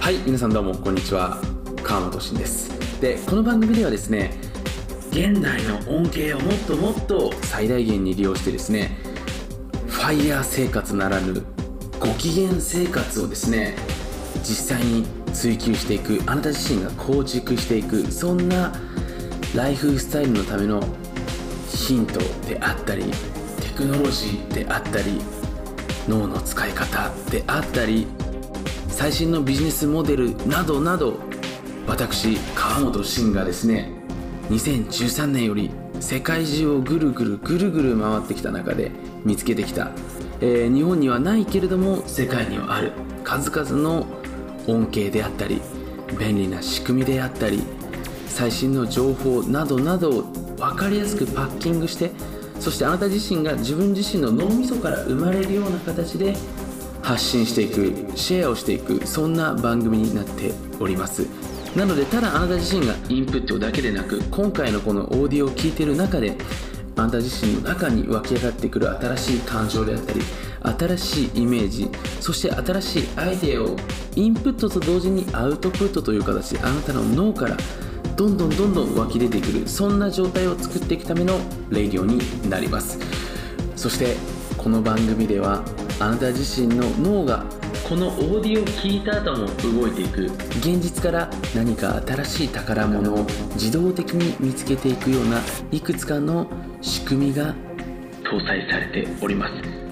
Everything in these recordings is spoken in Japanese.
はい皆さんどうもこんにちは。川本慎です。でこの番組ではですね現代の恩恵をもっともっと最大限に利用してですねファイヤー生活ならぬご機嫌生活をですね実際に追求していくあなた自身が構築していくそんなライフスタイルのためのヒントであったりテクノロジーであったり脳の使い方であったり最新のビジネスモデルなどなど私川本慎がですね2013年より世界中をぐるぐるぐるぐる回ってきた中で見つけてきた、えー日本にはないけれども世界にはある数々の恩恵であったり便利な仕組みであったり最新の情報などなどを分かりやすくパッキングしてそしてあなた自身が自分自身の脳みそから生まれるような形で発信していくシェアをしていくそんな番組になっております。なのでただあなた自身がインプットだけでなく今回のこのオーディオを聞いている中であなた自身の中に湧き上がってくる新しい感情であったり新しいイメージそして新しいアイデアをインプットと同時にアウトプットという形であなたの脳からどんどんどんどん湧き出てくるそんな状態を作っていくためのレイディオになります。そしてこの番組ではあなた自身の脳がこのオーディオを聞いた後も動いていく。現実から何か新しい宝物を自動的に見つけていくようないくつかの仕組みが搭載されておりま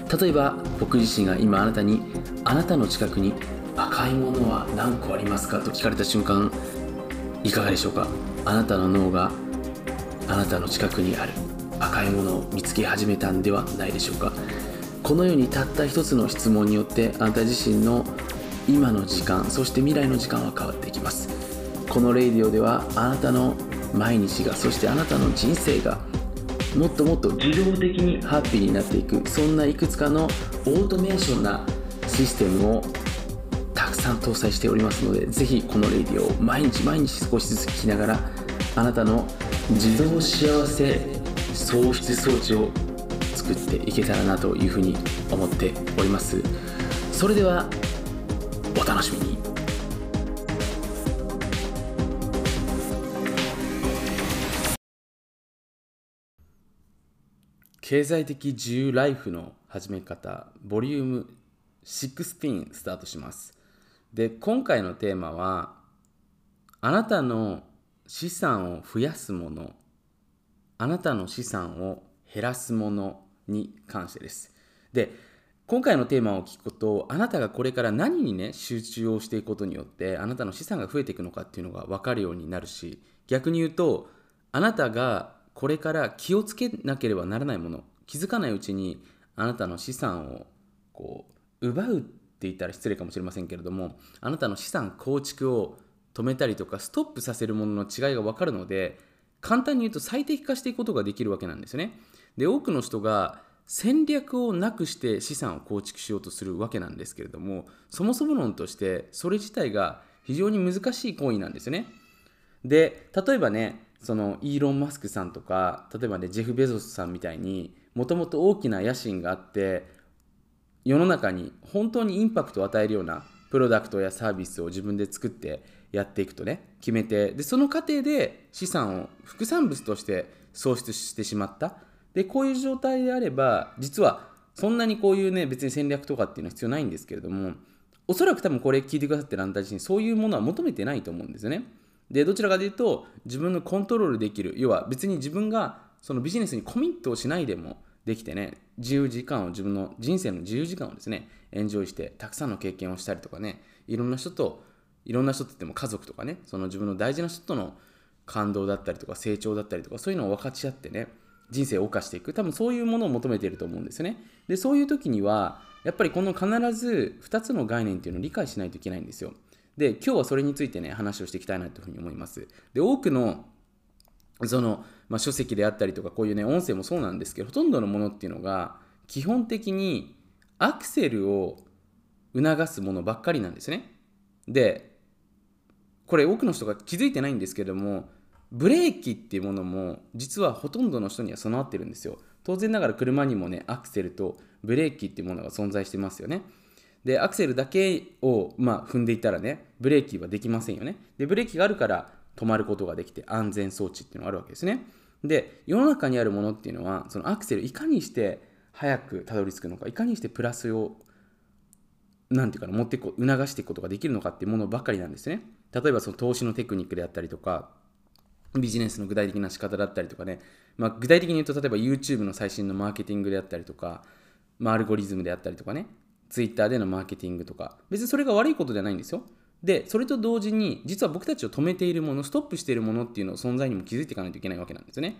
す。例えば僕自身が今あなたにあなたの近くに赤いものは何個ありますか？と聞かれた瞬間いかがでしょうか？あなたの脳があなたの近くにある赤いものを見つけ始めたんではないでしょうか？このようにたった一つの質問によってあなた自身の今の時間そして未来の時間は変わっていきます。このレイディオではあなたの毎日がそしてあなたの人生がもっともっと自動的にハッピーになっていくそんないくつかのオートメーションなシステムをさん搭載しておりますのでぜひこのレディオを毎日毎日少しずつ聞きながらあなたの自動幸せ喪失装置を作っていけたらなというふうに思っております。それではお楽しみに。経済的自由ライフの始め方ボリューム16スタートします。で今回のテーマはあなたの資産を増やすものあなたの資産を減らすものに関してです。で今回のテーマを聞くとあなたがこれから何にね集中をしていくことによってあなたの資産が増えていくのかっていうのが分かるようになるし逆に言うとあなたがこれから気をつけなければならないもの気づかないうちにあなたの資産をこう奪うっ言ったら失礼かもしれませんけれどもあなたの資産構築を止めたりとかストップさせるものの違いが分かるので簡単に言うと最適化していくことができるわけなんですね。で多くの人が戦略をなくして資産を構築しようとするわけなんですけれどもそもそも論としてそれ自体が非常に難しい行為なんですよね。で例えばねそのイーロン・マスクさんとか例えばねジェフ・ベゾスさんみたいにもともと大きな野心があって世の中に本当にインパクトを与えるようなプロダクトやサービスを自分で作ってやっていくとね決めてでその過程で資産を副産物として創出してしまった。でこういう状態であれば実はそんなにこういうね別に戦略とかっていうのは必要ないんですけれどもおそらく多分これ聞いてくださってるあなた自身そういうものは求めてないと思うんですよね。でどちらかというと自分のコントロールできる要は別に自分がそのビジネスにコミットをしないでもできてね自由時間を自分の人生の自由時間をですねエンジョイしてたくさんの経験をしたりとかねいろんな人といろんな人って言っても家族とかねその自分の大事な人との感動だったりとか成長だったりとかそういうのを分かち合ってね人生を謳歌していく。多分そういうものを求めていると思うんですよね。でそういう時にはやっぱりこの必ず2つの概念っていうのを理解しないといけないんですよ。で今日はそれについてね話をしていきたいなというふうに思います。で多くのその、まあ、書籍であったりとかこういうね音声もそうなんですけどほとんどのものっていうのが基本的にアクセルを促すものばっかりなんですね。でこれ多くの人が気づいてないんですけどもブレーキっていうものも実はほとんどの人には備わってるんですよ。当然ながら車にもねアクセルとブレーキっていうものが存在してますよね。でアクセルだけを、まあ、踏んでいたらねブレーキはできませんよね。でブレーキがあるから止まることができて安全装置っていうのがあるわけですね。で世の中にあるものっていうのはそのアクセルいかにして早くたどり着くのかいかにしてプラスをなんていうかな持ってこ促していくことができるのかっていうものばかりなんですね。例えばその投資のテクニックであったりとかビジネスの具体的な仕方だったりとかね、まあ、具体的に言うと例えば YouTube の最新のマーケティングであったりとか、まあ、アルゴリズムであったりとかね。Twitter でのマーケティングとか。別にそれが悪いことじゃないんですよ。でそれと同時に実は僕たちを止めているものストップしているものっていうのを存在にも気づいていかないといけないわけなんですね。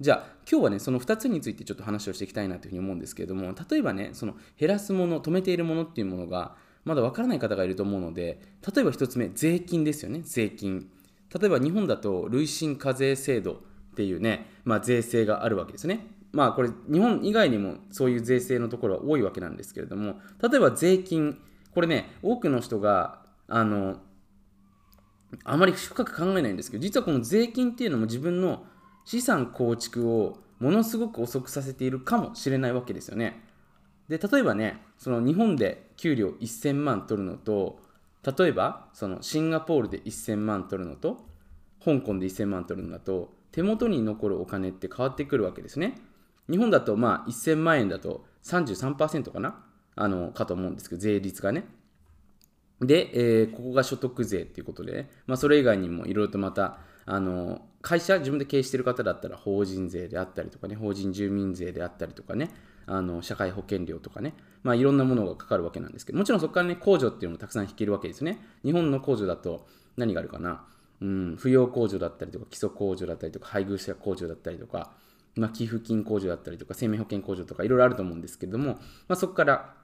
じゃあ今日はねその2つについてちょっと話をしていきたいなというふうに思うんですけれども例えばねその減らすもの止めているものっていうものがまだ分からない方がいると思うので例えば1つ目税金ですよね税金。例えば日本だと累進課税制度っていうね、まあ、税制があるわけですね。まあこれ日本以外にもそういう税制のところは多いわけなんですけれども例えば税金。これね多くの人があのあまり深く考えないんですけど実はこの税金っていうのも自分の資産構築をものすごく遅くさせているかもしれないわけですよね。で例えばねその日本で給料1000万取るのと例えばそのシンガポールで1000万取るのと香港で1000万取るのだと手元に残るお金って変わってくるわけですね。日本だとまあ1000万円だと33%かな？あのかと思うんですけど税率がね。で、えー、ここが所得税っていうことで、まあ、それ以外にもいろいろとまたあの会社自分で経営してる方だったら法人税であったりとかね法人住民税であったりとかねあの社会保険料とかね、まあ、いろんなものがかかるわけなんですけどもちろんそこからね控除っていうのもたくさん引けるわけですね。日本の控除だと何があるかな？うん、扶養控除だったりとか基礎控除だったりとか配偶者控除だったりとか、まあ、寄付金控除だったりとか生命保険控除とかいろいろあると思うんですけども、まあ、そこから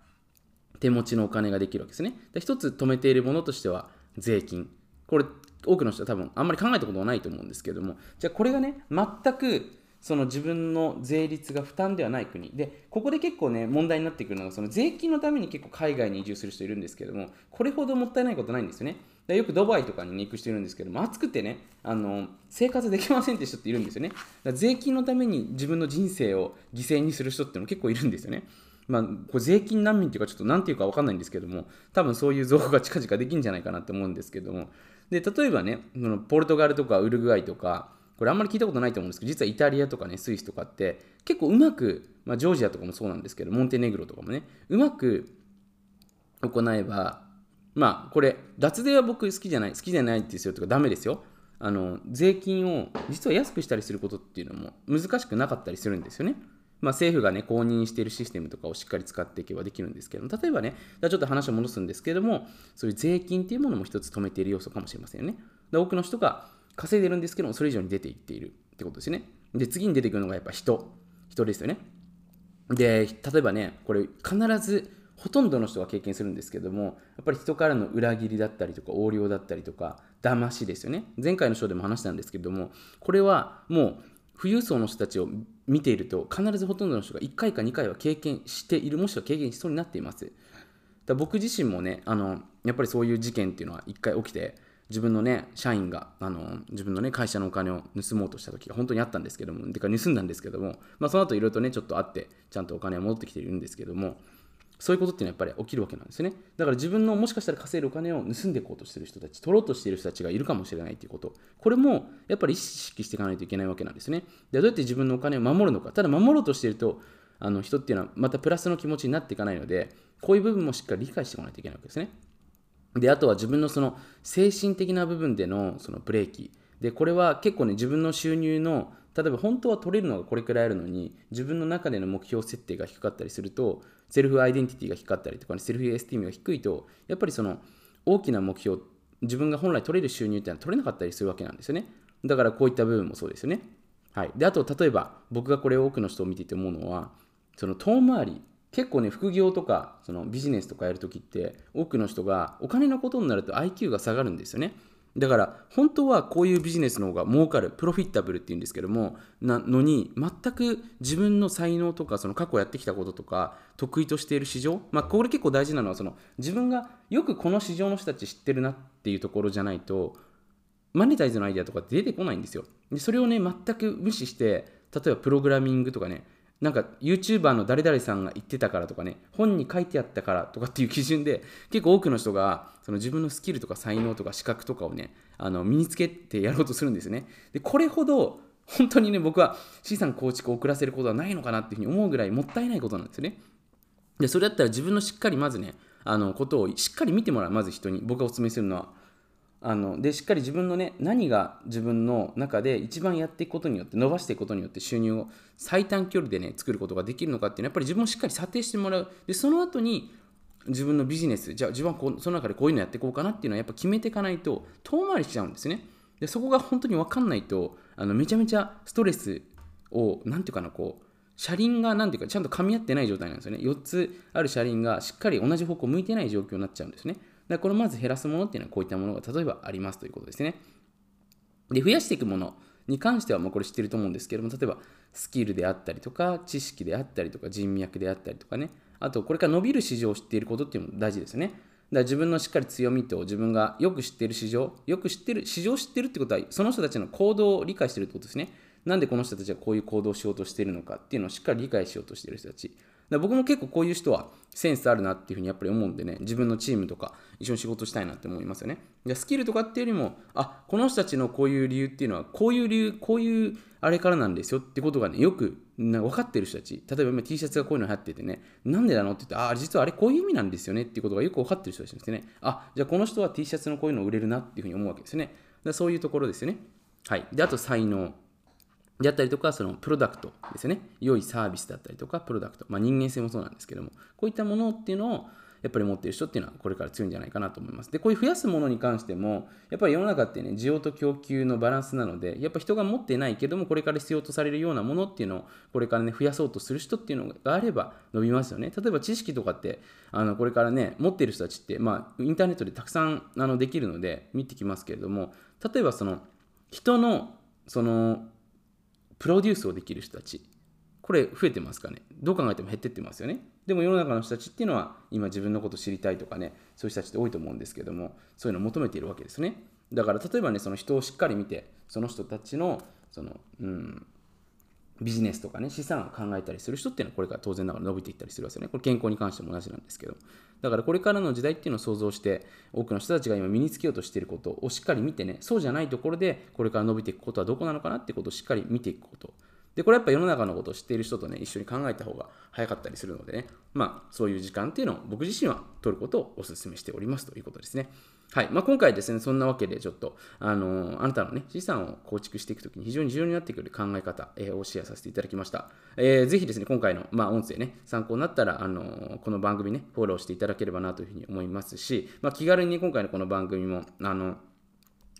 手持ちのお金ができるわけですね。で一つ止めているものとしては税金。これ多くの人は多分あんまり考えたことはないと思うんですけれども。じゃあこれがね全くその自分の税率が負担ではない国。でここで結構ね問題になってくるのがその税金のために結構海外に移住する人いるんですけどもこれほどもったいないことないんですよね。でよくドバイとかに、行く人いるんですけども暑くてねあの生活できませんって人っているんですよね。だ税金のために自分の人生を犠牲にする人っていうの結構いるんですよね。まあ、こ税金難民っていうかちょっと何ていうか分かんないんですけども多分そういう造語が近々できるんじゃないかなと思うんですけどもで例えばねそのポルトガルとかウルグアイとかこれあんまり聞いたことないと思うんですけど実はイタリアとかねスイスとかって結構うまく、まあ、ジョージアとかもそうなんですけどモンテネグロとかもねうまく行えばまあこれ脱税は僕好きじゃない好きじゃないですよとかダメですよあの税金を実は安くしたりすることっていうのも難しくなかったりするんですよね。まあ、政府がね、公認しているシステムとかをしっかり使っていけばできるんですけども、例えばね、ちょっと話を戻すんですけども、そういう税金っていうものも一つ止めている要素かもしれませんよね。で多くの人が稼いでるんですけども、それ以上に出ていっているってことですね。で、次に出てくるのがやっぱ人。人ですよね。で、例えばね、これ必ずほとんどの人が経験するんですけども、やっぱり人からの裏切りだったりとか、横領だったりとか、騙しですよね。前回の章でも話したんですけども、これはもう富裕層の人たちを見ていると必ずほとんどの人が1回か2回は経験しているもしくは経験しそうになっています。だ僕自身もねあのやっぱりそういう事件っていうのは1回起きて自分のね社員があの自分のね会社のお金を盗もうとした時が本当にあったんですけどもてか盗んだんですけども、まあ、その後いろいろとねちょっとあってちゃんとお金は戻ってきているんですけどもそういうことっていうのはやっぱり起きるわけなんですよね。だから自分のもしかしたら稼いでお金を盗んでいこうとしてる人たち、取ろうとしている人たちがいるかもしれないということ。これもやっぱり意識していかないといけないわけなんですね。でどうやって自分のお金を守るのか。ただ守ろうとしていると、あの人っていうのはまたプラスの気持ちになっていかないので、こういう部分もしっかり理解していかないといけないわけですね。で、あとは自分のその精神的な部分でのそのブレーキ。で、これは結構ね、自分の収入の例えば本当は取れるのがこれくらいあるのに自分の中での目標設定が低かったりするとセルフアイデンティティが低かったりとか、ね、セルフエスティームが低いとやっぱりその大きな目標自分が本来取れる収入っていうのは取れなかったりするわけなんですよね。だからこういった部分もそうですよね。はい。であと例えば僕がこれを多くの人を見ていて思うのはその遠回り結構ね副業とかそのビジネスとかやるときって多くの人がお金のことになると IQ が下がるんですよね。だから本当はこういうビジネスの方が儲かるプロフィッタブルっていうんですけどもなのに全く自分の才能とかその過去やってきたこととか得意としている市場まあこれ結構大事なのはその自分がよくこの市場の人たち知ってるなっていうところじゃないとマネタイズのアイデアとか出てこないんですよ。でそれをね全く無視して例えばプログラミングとかねなんか YouTuber の誰々さんが言ってたからとかね本に書いてあったからとかっていう基準で結構多くの人がその自分のスキルとか才能とか資格とかをねあの身につけてやろうとするんですね。でこれほど本当にね僕は資産構築を遅らせることはないのかなっていうふうに思うぐらいもったいないことなんですよね。でそれだったら自分のしっかりまずねあのことをしっかり見てもらう。まず人に僕がお勧めするのは。あのでしっかり自分のね何が自分の中で一番やっていくことによって伸ばしていくことによって収入を最短距離でね作ることができるのかっていうのはやっぱり自分をしっかり査定してもらう。でその後に自分のビジネスじゃあ自分はこうその中でこういうのやっていこうかなっていうのはやっぱ決めていかないと遠回りしちゃうんですね。でそこが本当に分かんないとあのめちゃめちゃストレスを何ていうかなこう車輪が何ていうかちゃんと噛み合ってない状態なんですよね。4つある車輪がしっかり同じ方向向いてない状況になっちゃうんですね。だこれまず減らすものっていうのはこういったものが例えばありますということですね。で、増やしていくものに関してはもうこれ知ってると思うんですけども、例えばスキルであったりとか、知識であったりとか、人脈であったりとかね、あとこれから伸びる市場を知っていることっていうのも大事ですよね。だから自分のしっかり強みと自分がよく知っている市場、よく知ってる、市場を知ってるってことは、その人たちの行動を理解しているってことですね。なんでこの人たちはこういう行動をしようとしているのかっていうのをしっかり理解しようとしている人たち。だ僕も結構こういう人はセンスあるなっていうふうにやっぱり思うんでね、自分のチームとか一緒に仕事したいなって思いますよね。でスキルとかっていうよりも、あ、この人たちのこういう理由っていうのは、こういう理由、こういうあれからなんですよってことがね、よく分かってる人たち。例えば今 T シャツがこういうの流行っててね、なんでなのって言って、あ、実はあれこういう意味なんですよねっていうことがよく分かってる人たちですね。あ、じゃあこの人は T シャツのこういうの売れるなっていうふうに思うわけですね。だそういうところですよね。はい。で、あと才能。であったりとか、そのプロダクトですよね。良いサービスだったりとか、プロダクト。まあ、人間性もそうなんですけども、こういったものっていうのをやっぱり持っている人っていうのはこれから強いんじゃないかなと思います。で、こういう増やすものに関しても、やっぱり世の中ってね、需要と供給のバランスなので、やっぱ人が持ってないけども、これから必要とされるようなものっていうのを、これからね、増やそうとする人っていうのがあれば伸びますよね。例えば知識とかって、あのこれからね、持っている人たちって、まあ、インターネットでたくさんあのできるので、見てきますけれども、例えばその、人の、その、プロデュースをできる人たち。これ増えてますかね。どう考えても減ってってますよね。でも世の中の人たちっていうのは今自分のこと知りたいとかねそういう人たちって多いと思うんですけどもそういうのを求めているわけですね。だから例えばねその人をしっかり見てその人たちのその、うん、ビジネスとかね資産を考えたりする人っていうのはこれから当然ながら伸びていったりするわけですよね。これ健康に関しても同じなんですけど。だからこれからの時代っていうのを想像して多くの人たちが今身につけようとしていることをしっかり見てねそうじゃないところでこれから伸びていくことはどこなのかなってことをしっかり見ていくこと。で、これやっぱ世の中のことを知っている人とね、一緒に考えた方が早かったりするのでね、まあ、そういう時間っていうのを僕自身は取ることをお勧めしておりますということですね。はい。まあ、今回ですね、そんなわけでちょっと、あのー、あなたのね、資産を構築していくときに非常に重要になってくる考え方、えー、をシェアさせていただきました。えー、ぜひですね、今回の、まあ、音声ね、参考になったら、あのー、この番組ね、フォローしていただければなというふうに思いますし、まあ、気軽に今回のこの番組も、あの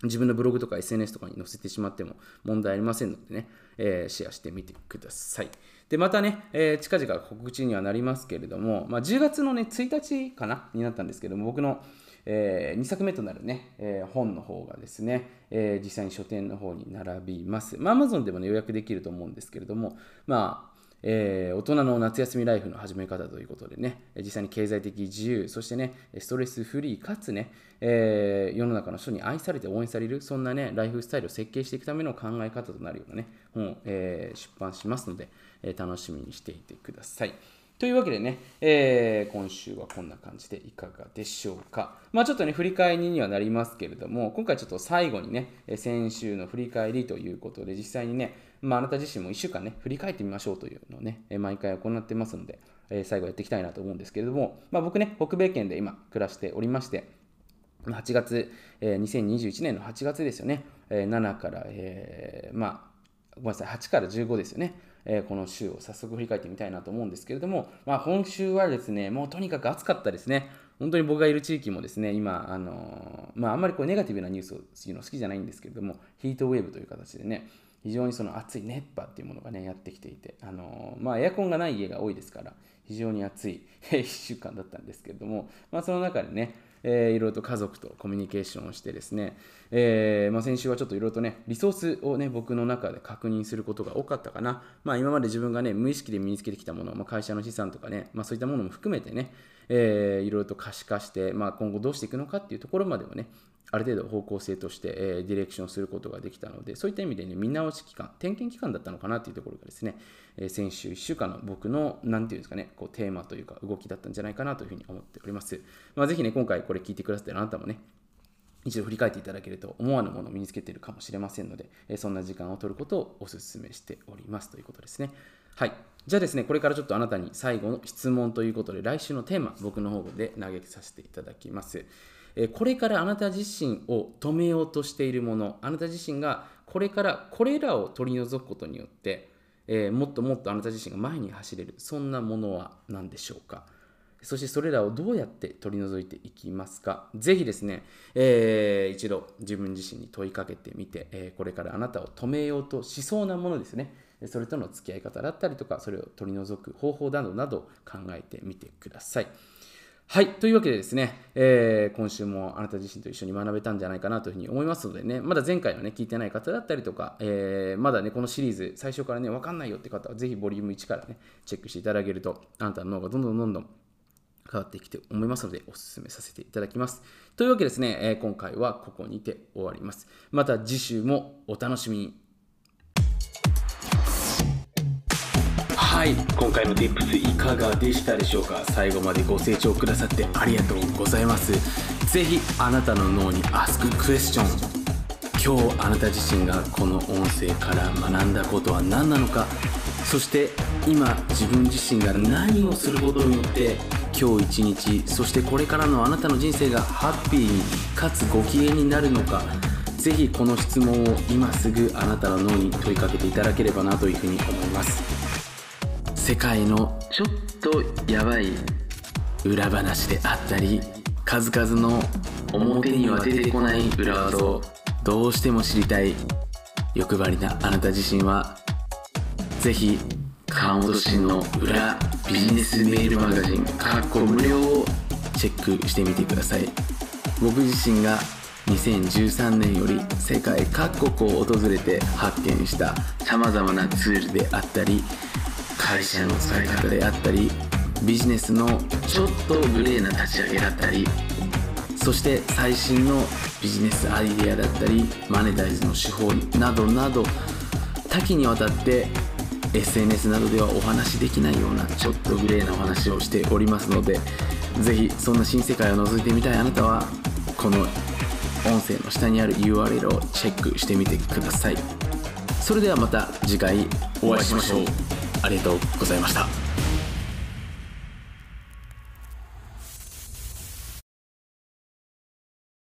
自分のブログとか SNS とかに載せてしまっても問題ありませんのでね、えー、シェアしてみてください。で、またね、えー、近々告知にはなりますけれども、まあ、10月のね、1日かなになったんですけども、僕の、えー、2作目となるね、えー、本の方がですね、え、実際に書店の方に並びます。まあ、Amazon でもね、予約できると思うんですけれども、まあ、えー、大人の夏休みライフの始め方ということでね、実際に経済的自由、そしてね、ストレスフリー、かつね、えー、世の中の人に愛されて応援される、そんなね、ライフスタイルを設計していくための考え方となるようなね、本を、えー、出版しますので、え楽しみにしていてください。というわけでね、えー、今週はこんな感じでいかがでしょうか。まあちょっとね、振り返りにはなりますけれども、今回ちょっと最後にね、先週の振り返りということで、実際にね、まあ、あなた自身も1週間ね、振り返ってみましょうというのをね、毎回行ってますので、え最後やっていきたいなと思うんですけれども、まあ、僕ね、北米圏で今暮らしておりまして、8月、え、2021年の8月ですよね、え、7から、えー、まあ、ごめんなさい、8から15ですよね、えー、この週を早速振り返ってみたいなと思うんですけれども、まあ、今週はですね、もうとにかく暑かったですね。本当に僕がいる地域もですね、今、あのまあ、あんまりこうネガティブなニュースを言うの好きじゃないんですけれども、ヒートウェーブという形でね、非常にその暑い熱波っていうものがね、やってきていて、あのまあ、エアコンがない家が多いですから、非常に暑い 1週間だったんですけれども、まあ、その中でね、えー、いろいろと家族とコミュニケーションをしてですね、えー、まあ、先週はちょっといろいろとね、リソースをね、僕の中で確認することが多かったかな。まあ、今まで自分がね、無意識で身につけてきたもの、まあ、会社の資産とかね、ま、そういったものも含めてね、えー、いろいろと可視化して、まあ、今後どうしていくのかっていうところまでもね、ある程度方向性として、え、ディレクションすることができたので、そういった意味でね、見直し期間、点検期間だったのかなというところがですね、え、先週1週間の僕の、なんていうんですかね、こうテーマというか動きだったんじゃないかなというふうに思っております。まあ、ぜひね、今回これ聞いてくださってるあなたもね、一度振り返っていただけると思わぬものを身につけているかもしれませんので、えそんな時間を取ることをお勧めしておりますということですね。はい。じゃあですね、これからちょっとあなたに最後の質問ということで、来週のテーマ、僕の方で投げさせていただきます。えこれからあなた自身を止めようとしているもの、あなた自身がこれからこれらを取り除くことによって、えー、もっともっとあなた自身が前に走れる、そんなものは何でしょうか？そしてそれらをどうやって取り除いていきますか？ぜひですね、えー、一度自分自身に問いかけてみて、えー、これからあなたを止めようとしそうなものですね。それとの付き合い方だったりとか、それを取り除く方法などなど考えてみてください。はい。というわけでですね、えー、今週もあなた自身と一緒に学べたんじゃないかなというふうに思いますのでね、まだ前回はね、聞いてない方だったりとか、えー、まだね、このシリーズ、最初からね、わかんないよって方は、ぜひボリューム1からね、チェックしていただけると、あなたの脳がどんどんどんどん変わっていくと思いますので、お勧めさせていただきます。というわけですね、えー、今回はここにて終わります。また次週もお楽しみに。はい、今回の Tips いかがでしたでしょうか？最後までご清聴くださってありがとうございます。ぜひあなたの脳に Ask Question 今日あなた自身がこの音声から学んだことは何なのか？そして今自分自身が何をすることによって今日一日そしてこれからのあなたの人生がハッピーにかつご機嫌になるのか？ぜひこの質問を今すぐあなたの脳に問いかけていただければなというふうに思います。世界のちょっとやばい裏話であったり数々の表には出てこない裏技をどうしても知りたい。欲張りなあなた自身はぜひ川本慎の裏ビジネスメールマガジンかっこ無料をチェックしてみてください。僕自身が2013年より世界各国を訪れて発見したさまざまなツールであったり会社の使い方であったりビジネスのちょっとグレーな立ち上げだったりそして最新のビジネスアイデアだったりマネタイズの手法などなど多岐にわたって SNS などではお話しできないようなちょっとグレーなお話をしておりますのでぜひそんな新世界を覗いてみたいあなたはこの音声の下にある URL をチェックしてみてください。それではまた次回お会いしましょう。ありがとうございました。